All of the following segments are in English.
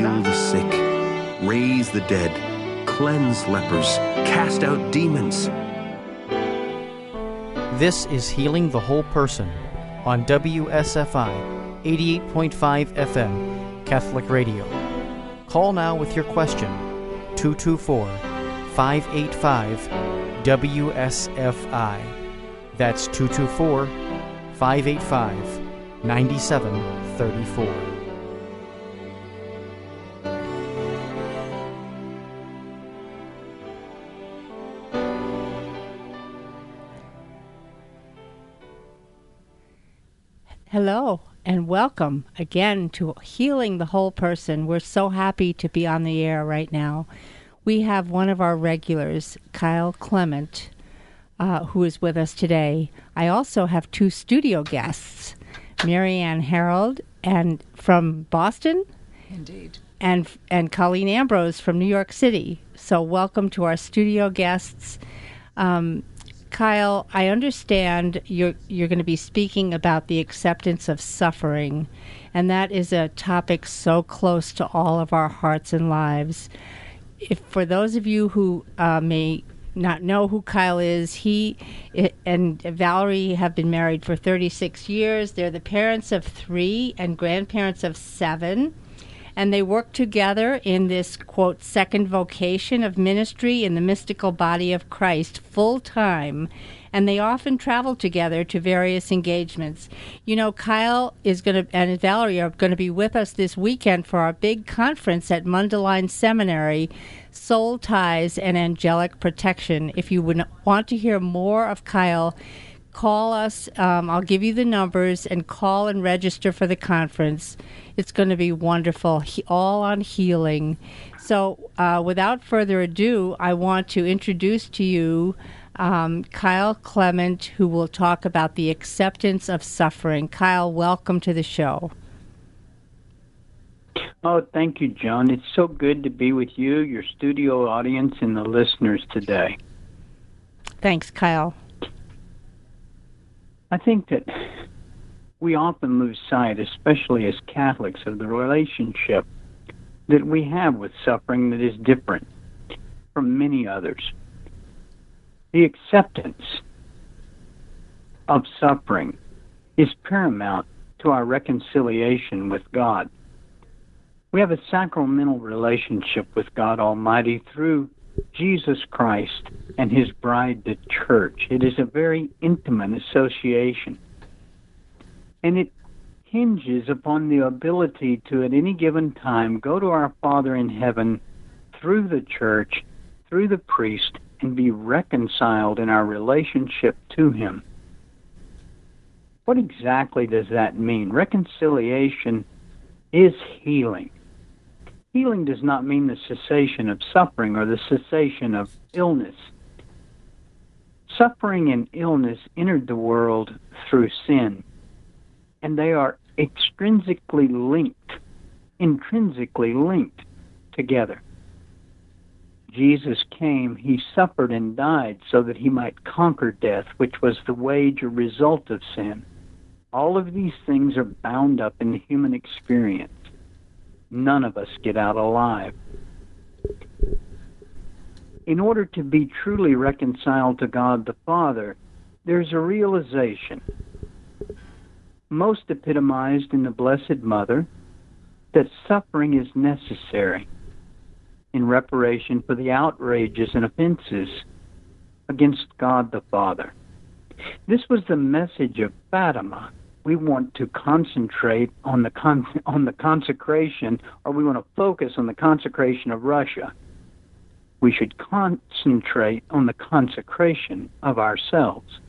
Heal the sick, raise the dead, cleanse lepers, cast out demons. This is Healing the Whole Person on WSFI 88.5 FM Catholic Radio. Call now with your question 224 585 WSFI. That's 224 585 9734. Welcome again to Healing the Whole Person. We're so happy to be on the air right now. We have one of our regulars, Kyle Clement, uh, who is with us today. I also have two studio guests, Marianne Harold and from Boston. Indeed. And and Colleen Ambrose from New York City. So welcome to our studio guests. Um, Kyle, I understand you're you're going to be speaking about the acceptance of suffering, and that is a topic so close to all of our hearts and lives. If for those of you who uh, may not know who Kyle is, he and Valerie have been married for 36 years. They're the parents of three and grandparents of seven and they work together in this quote second vocation of ministry in the mystical body of Christ full time and they often travel together to various engagements. You know, Kyle is going to and Valerie are going to be with us this weekend for our big conference at Mundelein Seminary, Soul Ties and Angelic Protection. If you would want to hear more of Kyle, call us. Um, I'll give you the numbers and call and register for the conference. It's going to be wonderful, he, all on healing. So, uh, without further ado, I want to introduce to you um, Kyle Clement, who will talk about the acceptance of suffering. Kyle, welcome to the show. Oh, thank you, John. It's so good to be with you, your studio audience, and the listeners today. Thanks, Kyle. I think that we often lose sight, especially as Catholics, of the relationship that we have with suffering that is different from many others. The acceptance of suffering is paramount to our reconciliation with God. We have a sacramental relationship with God Almighty through Jesus Christ and his bride, the church. It is a very intimate association. And it hinges upon the ability to, at any given time, go to our Father in heaven through the church, through the priest, and be reconciled in our relationship to him. What exactly does that mean? Reconciliation is healing. Healing does not mean the cessation of suffering or the cessation of illness. Suffering and illness entered the world through sin, and they are extrinsically linked, intrinsically linked together. Jesus came, he suffered and died so that he might conquer death, which was the wage or result of sin. All of these things are bound up in the human experience none of us get out alive. In order to be truly reconciled to God the Father, there's a realization, most epitomized in the Blessed Mother, that suffering is necessary in reparation for the outrages and offenses against God the Father. This was the message of Fatima we want to concentrate on the con- on the consecration, or we want to focus on the consecration of Russia. We should concentrate on the consecration of ourselves.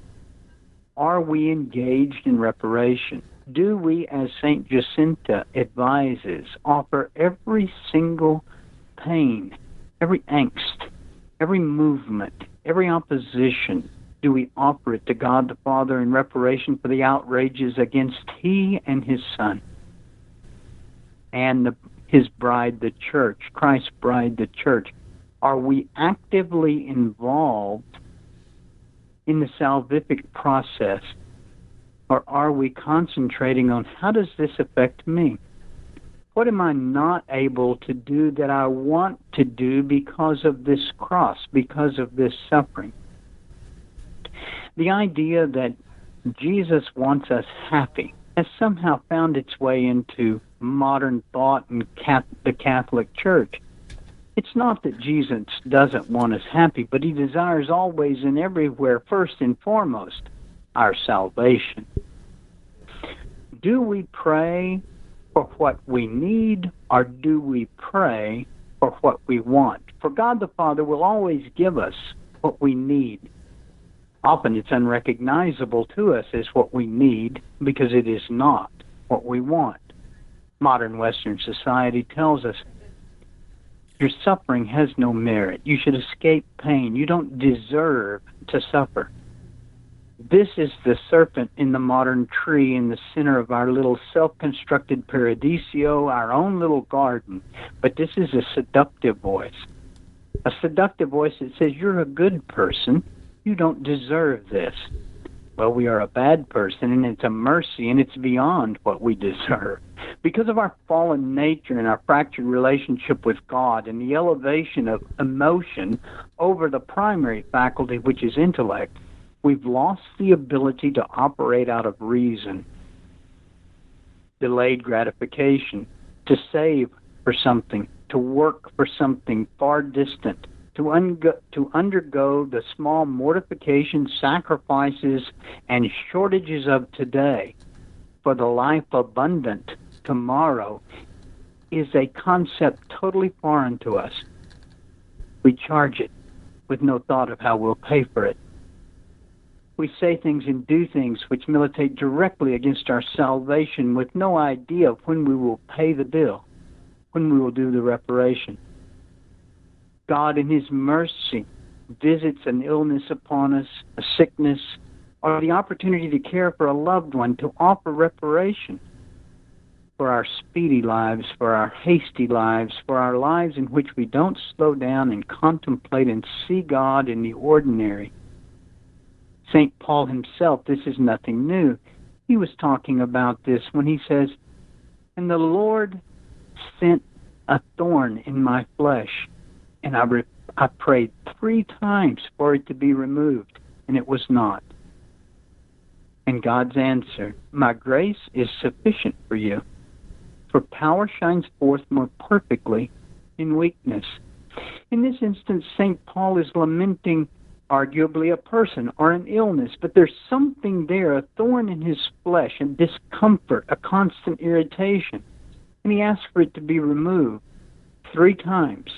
Are we engaged in reparation? Do we, as Saint Jacinta advises, offer every single pain, every angst, every movement, every opposition, do we offer it to God the Father in reparation for the outrages against He and His Son and the, His bride, the church, Christ's bride, the church? Are we actively involved in the salvific process, or are we concentrating on how does this affect me? What am I not able to do that I want to do because of this cross, because of this suffering? The idea that Jesus wants us happy has somehow found its way into modern thought and the Catholic Church. It's not that Jesus doesn't want us happy, but he desires always and everywhere, first and foremost, our salvation. Do we pray for what we need, or do we pray for what we want? For God the Father will always give us what we need. Often it's unrecognizable to us as what we need because it is not what we want. Modern Western society tells us your suffering has no merit. You should escape pain. You don't deserve to suffer. This is the serpent in the modern tree in the center of our little self constructed paradiso, our own little garden. But this is a seductive voice. A seductive voice that says, You're a good person. You don't deserve this. Well, we are a bad person, and it's a mercy, and it's beyond what we deserve. Because of our fallen nature and our fractured relationship with God and the elevation of emotion over the primary faculty, which is intellect, we've lost the ability to operate out of reason, delayed gratification, to save for something, to work for something far distant, to, un- to undergo the small mortifications, sacrifices, and shortages of today for the life abundant tomorrow is a concept totally foreign to us. We charge it with no thought of how we'll pay for it. We say things and do things which militate directly against our salvation with no idea of when we will pay the bill, when we will do the reparation. God, in His mercy, visits an illness upon us, a sickness, or the opportunity to care for a loved one, to offer reparation for our speedy lives, for our hasty lives, for our lives in which we don't slow down and contemplate and see God in the ordinary. St. Paul himself, this is nothing new. He was talking about this when he says, And the Lord sent a thorn in my flesh and I, re- I prayed three times for it to be removed, and it was not. And God's answer, My grace is sufficient for you, for power shines forth more perfectly in weakness. In this instance, St. Paul is lamenting arguably a person or an illness, but there's something there, a thorn in his flesh, a discomfort, a constant irritation. And he asks for it to be removed three times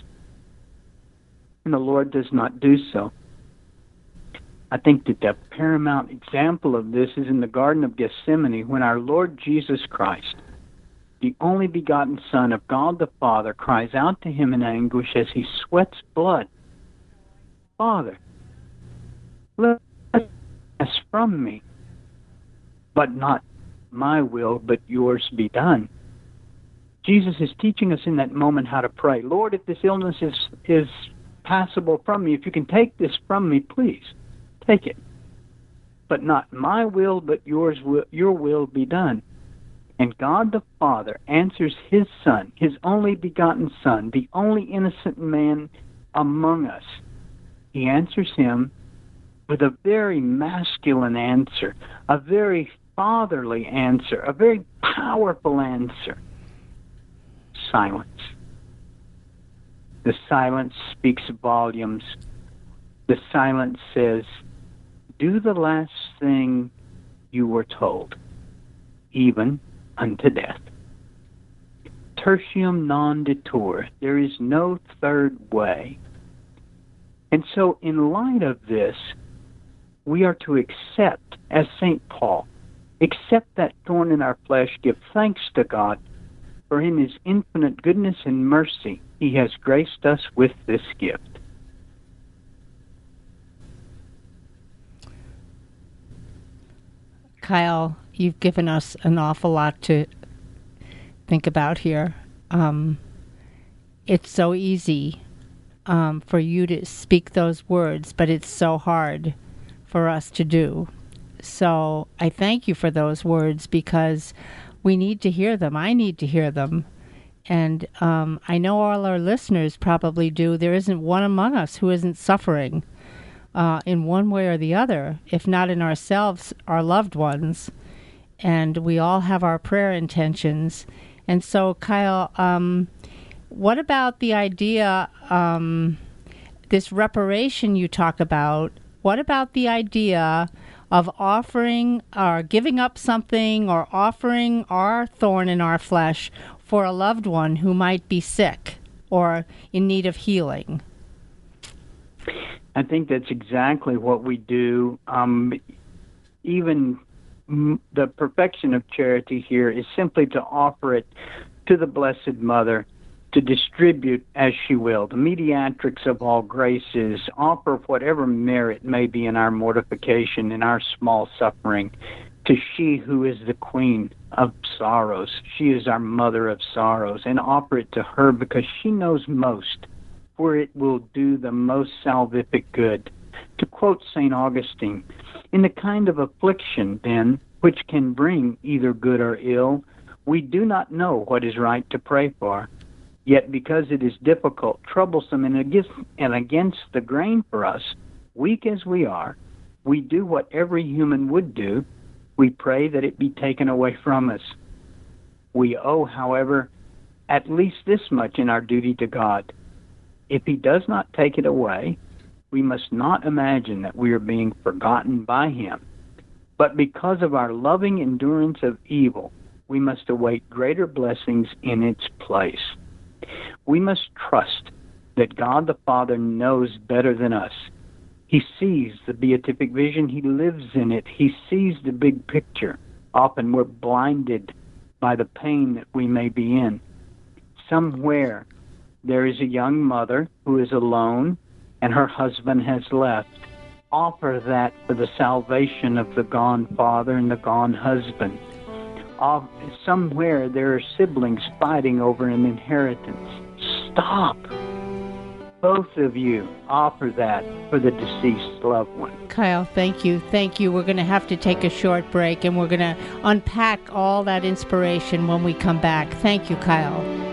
and the Lord does not do so. I think that the paramount example of this is in the Garden of Gethsemane when our Lord Jesus Christ, the only begotten Son of God the Father, cries out to him in anguish as he sweats blood Father, let this from me, but not my will, but yours be done. Jesus is teaching us in that moment how to pray. Lord, if this illness is, is passable from me. If you can take this from me, please take it. But not my will, but yours will, your will be done. And God the Father answers his Son, his only begotten Son, the only innocent man among us. He answers him with a very masculine answer, a very fatherly answer, a very powerful answer silence. The silence speaks volumes. The silence says, Do the last thing you were told, even unto death. Tertium non datur. There is no third way. And so, in light of this, we are to accept, as St. Paul, accept that thorn in our flesh, give thanks to God, for in his infinite goodness and mercy, he has graced us with this gift. Kyle, you've given us an awful lot to think about here. Um, it's so easy um, for you to speak those words, but it's so hard for us to do. So I thank you for those words because we need to hear them. I need to hear them and um, I know all our listeners probably do. There isn't one among us who isn't suffering uh, in one way or the other, if not in ourselves, our loved ones. And we all have our prayer intentions. And so, Kyle, um, what about the idea, um, this reparation you talk about? What about the idea of offering or giving up something or offering our thorn in our flesh for a loved one who might be sick or in need of healing? I think that's exactly what we do. Um, even the perfection of charity here is simply to offer it to the Blessed Mother to distribute as she will. The mediatrix of all graces offer whatever merit may be in our mortification, in our small suffering, to she who is the queen of sorrows. She is our mother of sorrows, and offer it to her because she knows most, for it will do the most salvific good. To quote St. Augustine, in the kind of affliction, then, which can bring either good or ill, we do not know what is right to pray for. Yet, because it is difficult, troublesome, and against, and against the grain for us, weak as we are, we do what every human would do we pray that it be taken away from us. We owe, however, at least this much in our duty to God. If He does not take it away, we must not imagine that we are being forgotten by Him. But because of our loving endurance of evil, we must await greater blessings in its place. We must trust that God the Father knows better than us he sees the beatific vision, he lives in it, he sees the big picture. Often we're blinded by the pain that we may be in. Somewhere there is a young mother who is alone and her husband has left. Offer that for the salvation of the gone father and the gone husband. Somewhere there are siblings fighting over an inheritance. Stop both of you offer that for the deceased loved one. Kyle, thank you. Thank you. We're going to have to take a short break and we're going to unpack all that inspiration when we come back. Thank you, Kyle.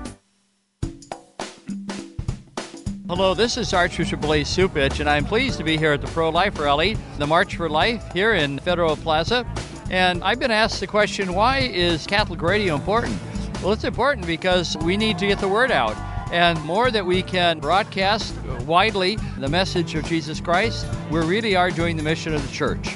Hello, this is Archbishop Blaise Cupich, and I'm pleased to be here at the Pro Life Rally, the March for Life here in Federal Plaza. And I've been asked the question why is Catholic radio important? Well, it's important because we need to get the word out. And more that we can broadcast widely the message of Jesus Christ, we really are doing the mission of the church.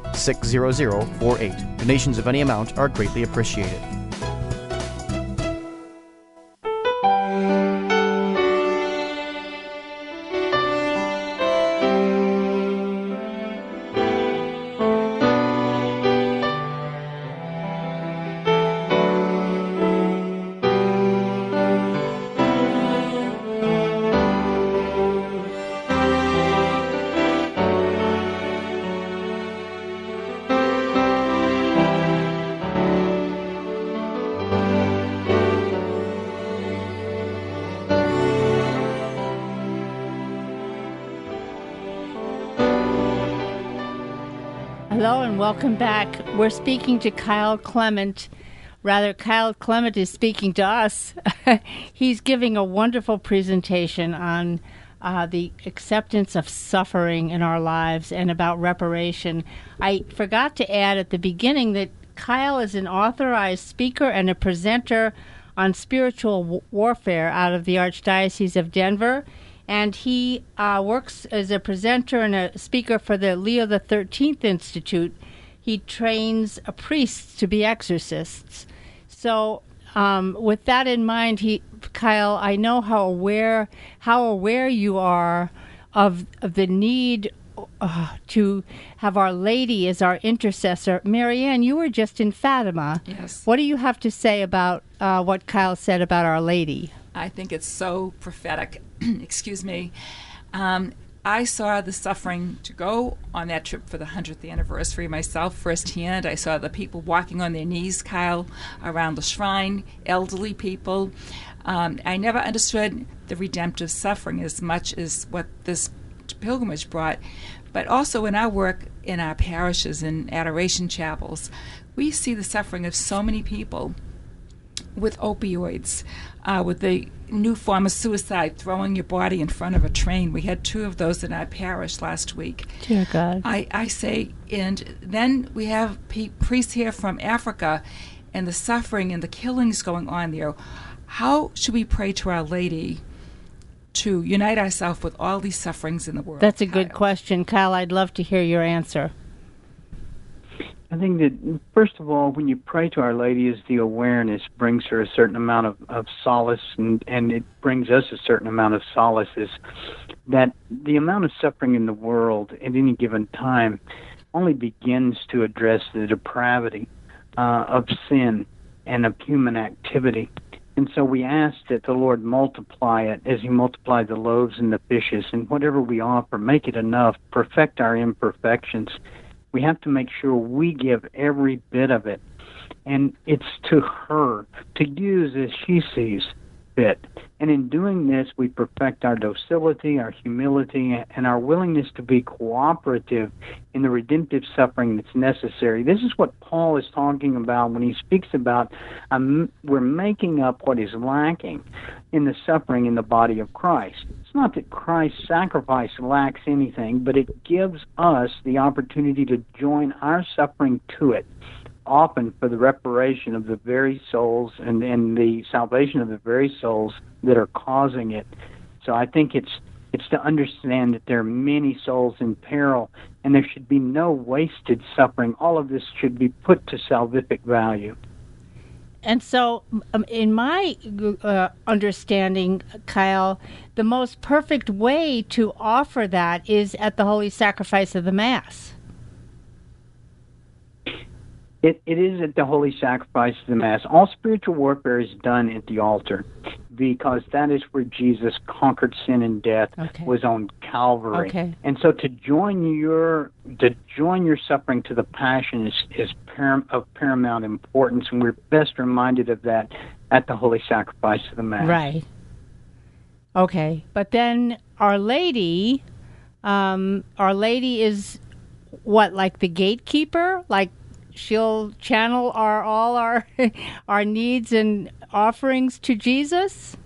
60048. Donations of any amount are greatly appreciated. Welcome back. We're speaking to Kyle Clement. Rather, Kyle Clement is speaking to us. He's giving a wonderful presentation on uh, the acceptance of suffering in our lives and about reparation. I forgot to add at the beginning that Kyle is an authorized speaker and a presenter on spiritual w- warfare out of the Archdiocese of Denver and he uh, works as a presenter and a speaker for the Leo the Thirteenth Institute. He trains priests to be exorcists. So, um, with that in mind, he Kyle, I know how aware how aware you are of, of the need uh, to have Our Lady as our intercessor. Marianne, you were just in Fatima. Yes. What do you have to say about uh, what Kyle said about Our Lady? I think it's so prophetic. Excuse me. Um, I saw the suffering to go on that trip for the 100th anniversary myself firsthand. I saw the people walking on their knees, Kyle, around the shrine, elderly people. Um, I never understood the redemptive suffering as much as what this pilgrimage brought. But also in our work in our parishes and adoration chapels, we see the suffering of so many people with opioids, uh, with the new form of suicide, throwing your body in front of a train. We had two of those in our parish last week. Dear God. I, I say, and then we have priests here from Africa and the suffering and the killings going on there. How should we pray to Our Lady to unite ourselves with all these sufferings in the world? That's a good Kyle? question, Kyle. I'd love to hear your answer. I think that first of all, when you pray to Our Lady, is the awareness brings her a certain amount of, of solace, and and it brings us a certain amount of solace. Is that the amount of suffering in the world at any given time only begins to address the depravity uh, of sin and of human activity. And so we ask that the Lord multiply it as He multiplied the loaves and the fishes, and whatever we offer, make it enough, perfect our imperfections we have to make sure we give every bit of it. And it's to her to use as she sees fit. And in doing this, we perfect our docility, our humility, and our willingness to be cooperative in the redemptive suffering that's necessary. This is what Paul is talking about when he speaks about um, we're making up what is lacking in the suffering in the body of Christ. It's not that Christ's sacrifice lacks anything, but it gives us the opportunity to join our suffering to it often for the reparation of the very souls and, and the salvation of the very souls that are causing it. So I think it's it's to understand that there are many souls in peril and there should be no wasted suffering. All of this should be put to salvific value. And so, um, in my uh, understanding, Kyle, the most perfect way to offer that is at the holy sacrifice of the Mass. It, it is at the holy sacrifice of the Mass. All spiritual warfare is done at the altar because that is where Jesus conquered sin and death Okay. was on Calvary. Okay. And so to join your to join your suffering to the passion is is param- of paramount importance, and we're best reminded of that at the holy sacrifice of the Mass. Right. Okay, but then Our Lady, um, Our Lady is what like the gatekeeper, like she'll channel our all our our needs and offerings to Jesus.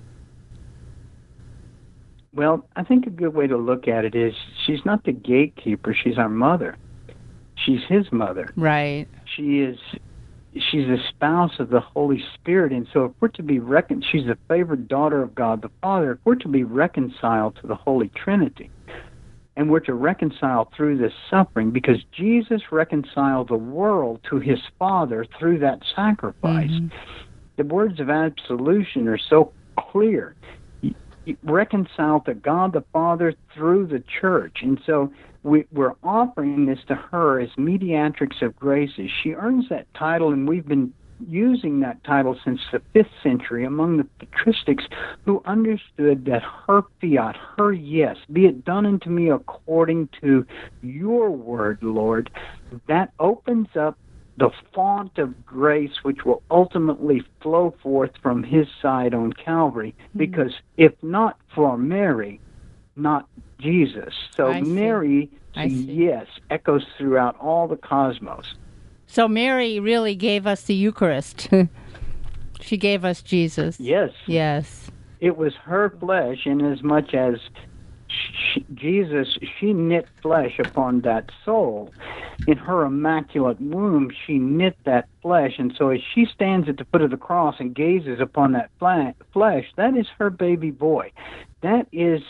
Well, I think a good way to look at it is she's not the gatekeeper, she's our mother. She's his mother. Right. She is she's a spouse of the Holy Spirit and so if we're to be recon she's the favored daughter of God the Father, if we're to be reconciled to the Holy Trinity, and we're to reconcile through this suffering because Jesus reconciled the world to his Father through that sacrifice. Mm-hmm. The words of absolution are so clear. Reconcile to God the Father through the church. And so we, are offering this to her as mediatrix of graces. She earns that title, and we've been using that title since the fifth century among the patristics who understood that her fiat, her yes, be it done unto me according to your word, Lord, that opens up the font of grace which will ultimately flow forth from his side on Calvary. Mm-hmm. Because if not for Mary, not Jesus. So Mary, yes, echoes throughout all the cosmos. So Mary really gave us the Eucharist. she gave us Jesus. Yes. Yes. It was her flesh, in as much as she, Jesus, she knit flesh upon that soul. In her immaculate womb, she knit that flesh. And so as she stands at the foot of the cross and gazes upon that flesh, that is her baby boy. That is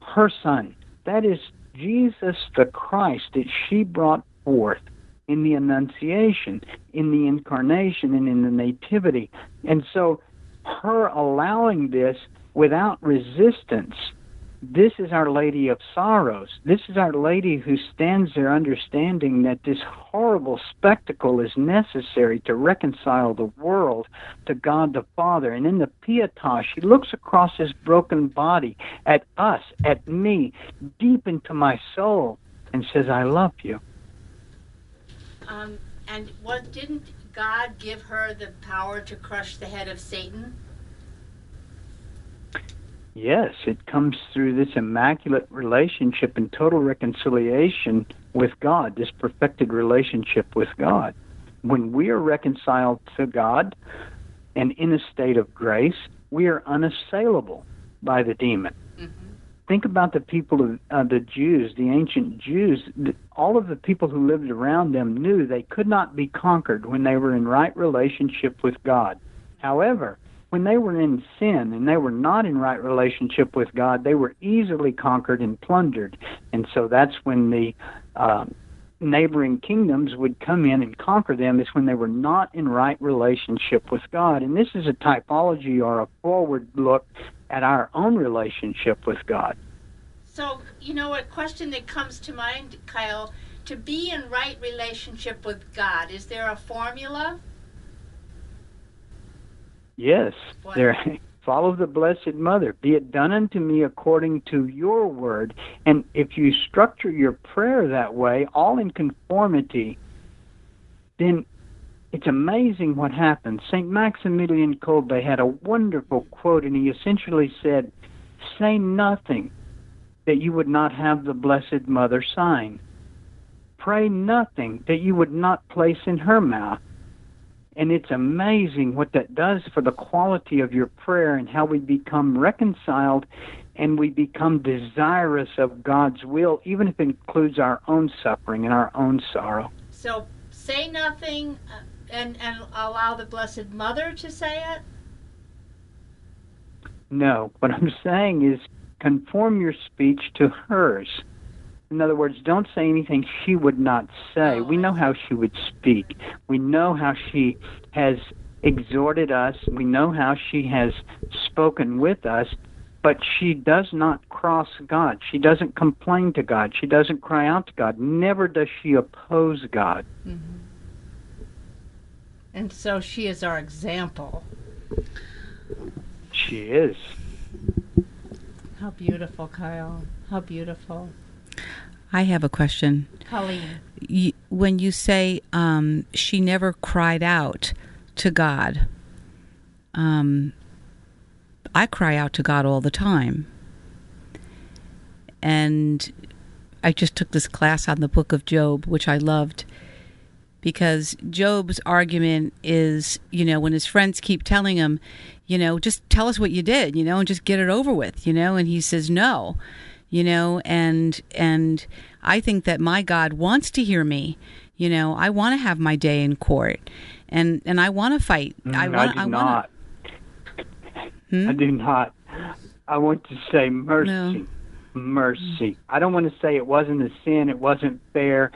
her son. That is Jesus the Christ that she brought forth in the Annunciation, in the Incarnation, and in the Nativity. And so, her allowing this without resistance, this is Our Lady of Sorrows. This is Our Lady who stands there understanding that this horrible spectacle is necessary to reconcile the world to God the Father. And in the Pietà, she looks across his broken body at us, at me, deep into my soul, and says, I love you. Um, and what didn't God give her the power to crush the head of Satan? Yes, it comes through this immaculate relationship and total reconciliation with God, this perfected relationship with God. When we are reconciled to God and in a state of grace, we are unassailable by the demon think about the people of uh, the Jews, the ancient Jews. All of the people who lived around them knew they could not be conquered when they were in right relationship with God. However, when they were in sin and they were not in right relationship with God, they were easily conquered and plundered. And so that's when the uh, neighboring kingdoms would come in and conquer them is when they were not in right relationship with God. And this is a typology or a forward look at our own relationship with God. So, you know, a question that comes to mind, Kyle, to be in right relationship with God, is there a formula? Yes. What? There follow the blessed mother be it done unto me according to your word and if you structure your prayer that way all in conformity then it's amazing what happens. St. Maximilian Kolbe had a wonderful quote, and he essentially said, Say nothing that you would not have the Blessed Mother sign. Pray nothing that you would not place in her mouth. And it's amazing what that does for the quality of your prayer and how we become reconciled and we become desirous of God's will, even if it includes our own suffering and our own sorrow. So say nothing, uh, and and allow the Blessed Mother to say it? No. What I'm saying is conform your speech to hers. In other words, don't say anything she would not say. Oh, we know how she would speak. We know how she has exhorted us. We know how she has spoken with us, but she does not cross God. She doesn't complain to God. She doesn't cry out to God. Never does she oppose God. Mm-hmm. And so she is our example. She is. How beautiful, Kyle. How beautiful. I have a question. Colleen. You, when you say um, she never cried out to God, um, I cry out to God all the time. And I just took this class on the book of Job, which I loved because Job's argument is, you know, when his friends keep telling him, you know, just tell us what you did, you know, and just get it over with, you know, and he says no, you know, and and I think that my God wants to hear me, you know, I want to have my day in court, and and I want to fight. Mm, I, want, I do I not. Hmm? I do not. I want to say mercy. No. mercy. I don't want to say it wasn't a sin, it wasn't fair.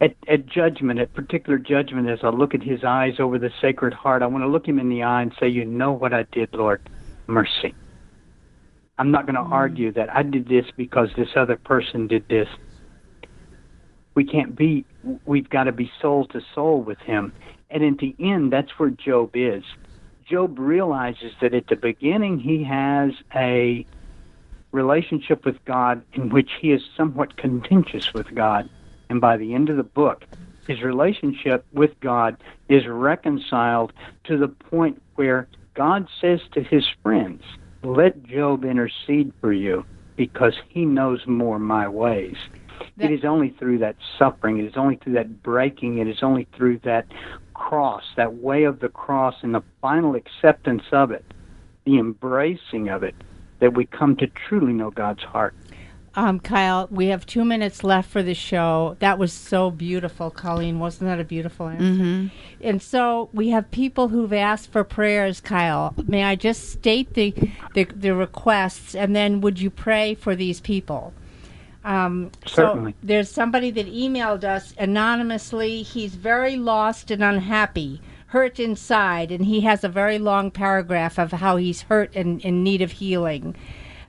At, at judgment, at particular judgment, as I look at his eyes over the Sacred Heart, I want to look him in the eye and say, You know what I did, Lord. Mercy. I'm not going to mm. argue that I did this because this other person did this. We can't be, we've got to be soul to soul with him. And in the end, that's where Job is. Job realizes that at the beginning he has a relationship with God in which he is somewhat contentious with God. And by the end of the book, his relationship with God is reconciled to the point where God says to his friends, Let Job intercede for you because he knows more my ways. That, it is only through that suffering, it is only through that breaking, it is only through that cross, that way of the cross, and the final acceptance of it, the embracing of it, that we come to truly know God's heart. Um, Kyle, we have two minutes left for the show. That was so beautiful, Colleen. Wasn't that a beautiful answer? Mm-hmm. And so we have people who've asked for prayers, Kyle. May I just state the, the, the requests, and then would you pray for these people? Um, Certainly. So there's somebody that emailed us anonymously. He's very lost and unhappy, hurt inside, and he has a very long paragraph of how he's hurt and in need of healing.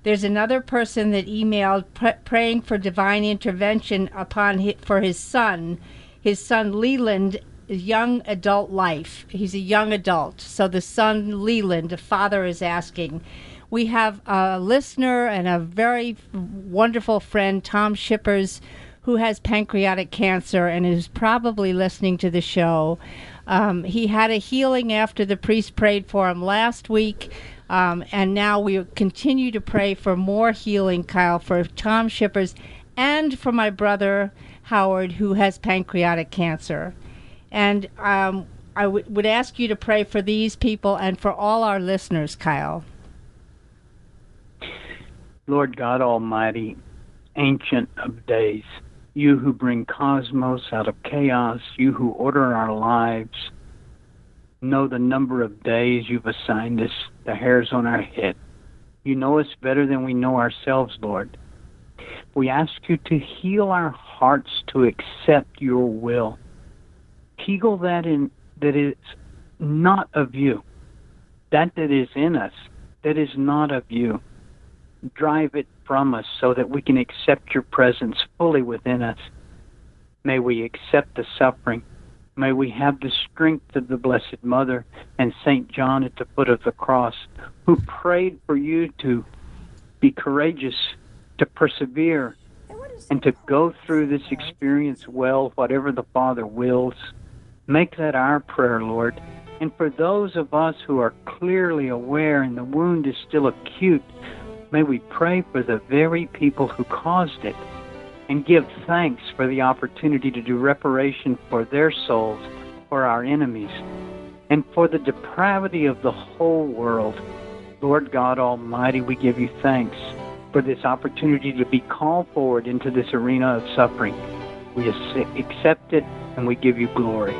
There's another person that emailed pr- praying for divine intervention upon his, for his son, his son Leland, young adult life. He's a young adult. So the son Leland, the father is asking. We have a listener and a very wonderful friend, Tom Shippers, who has pancreatic cancer and is probably listening to the show. Um, he had a healing after the priest prayed for him last week. Um, and now we continue to pray for more healing, Kyle, for Tom Shippers and for my brother Howard, who has pancreatic cancer. And um, I w- would ask you to pray for these people and for all our listeners, Kyle. Lord God Almighty, Ancient of Days, you who bring cosmos out of chaos, you who order our lives, know the number of days you've assigned us, the hairs on our head. You know us better than we know ourselves, Lord. We ask you to heal our hearts to accept your will. Heal that in that is not of you. That that is in us that is not of you. Drive it from us so that we can accept your presence fully within us. May we accept the suffering May we have the strength of the Blessed Mother and St. John at the foot of the cross, who prayed for you to be courageous, to persevere, and to go through this experience well, whatever the Father wills. Make that our prayer, Lord. And for those of us who are clearly aware and the wound is still acute, may we pray for the very people who caused it and give thanks for the opportunity to do reparation for their souls, for our enemies, and for the depravity of the whole world. Lord God Almighty, we give you thanks for this opportunity to be called forward into this arena of suffering. We accept it and we give you glory.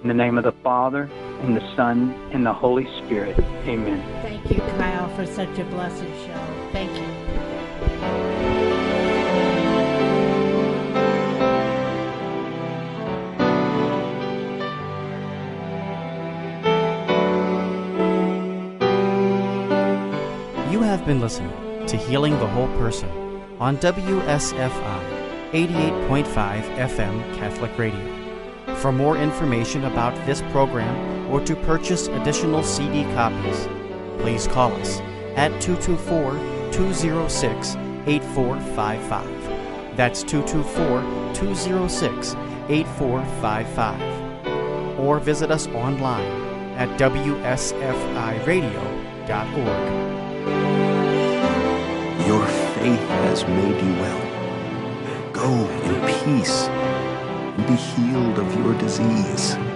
In the name of the Father, and the Son, and the Holy Spirit. Amen. Thank you, Kyle, for such a blessed show. Thank you. Been listening to Healing the Whole Person on WSFI 88.5 FM Catholic Radio. For more information about this program or to purchase additional CD copies, please call us at 224 206 8455. That's 224 206 8455. Or visit us online at WSFIRadio.org. Faith has made you well. Go in peace and be healed of your disease.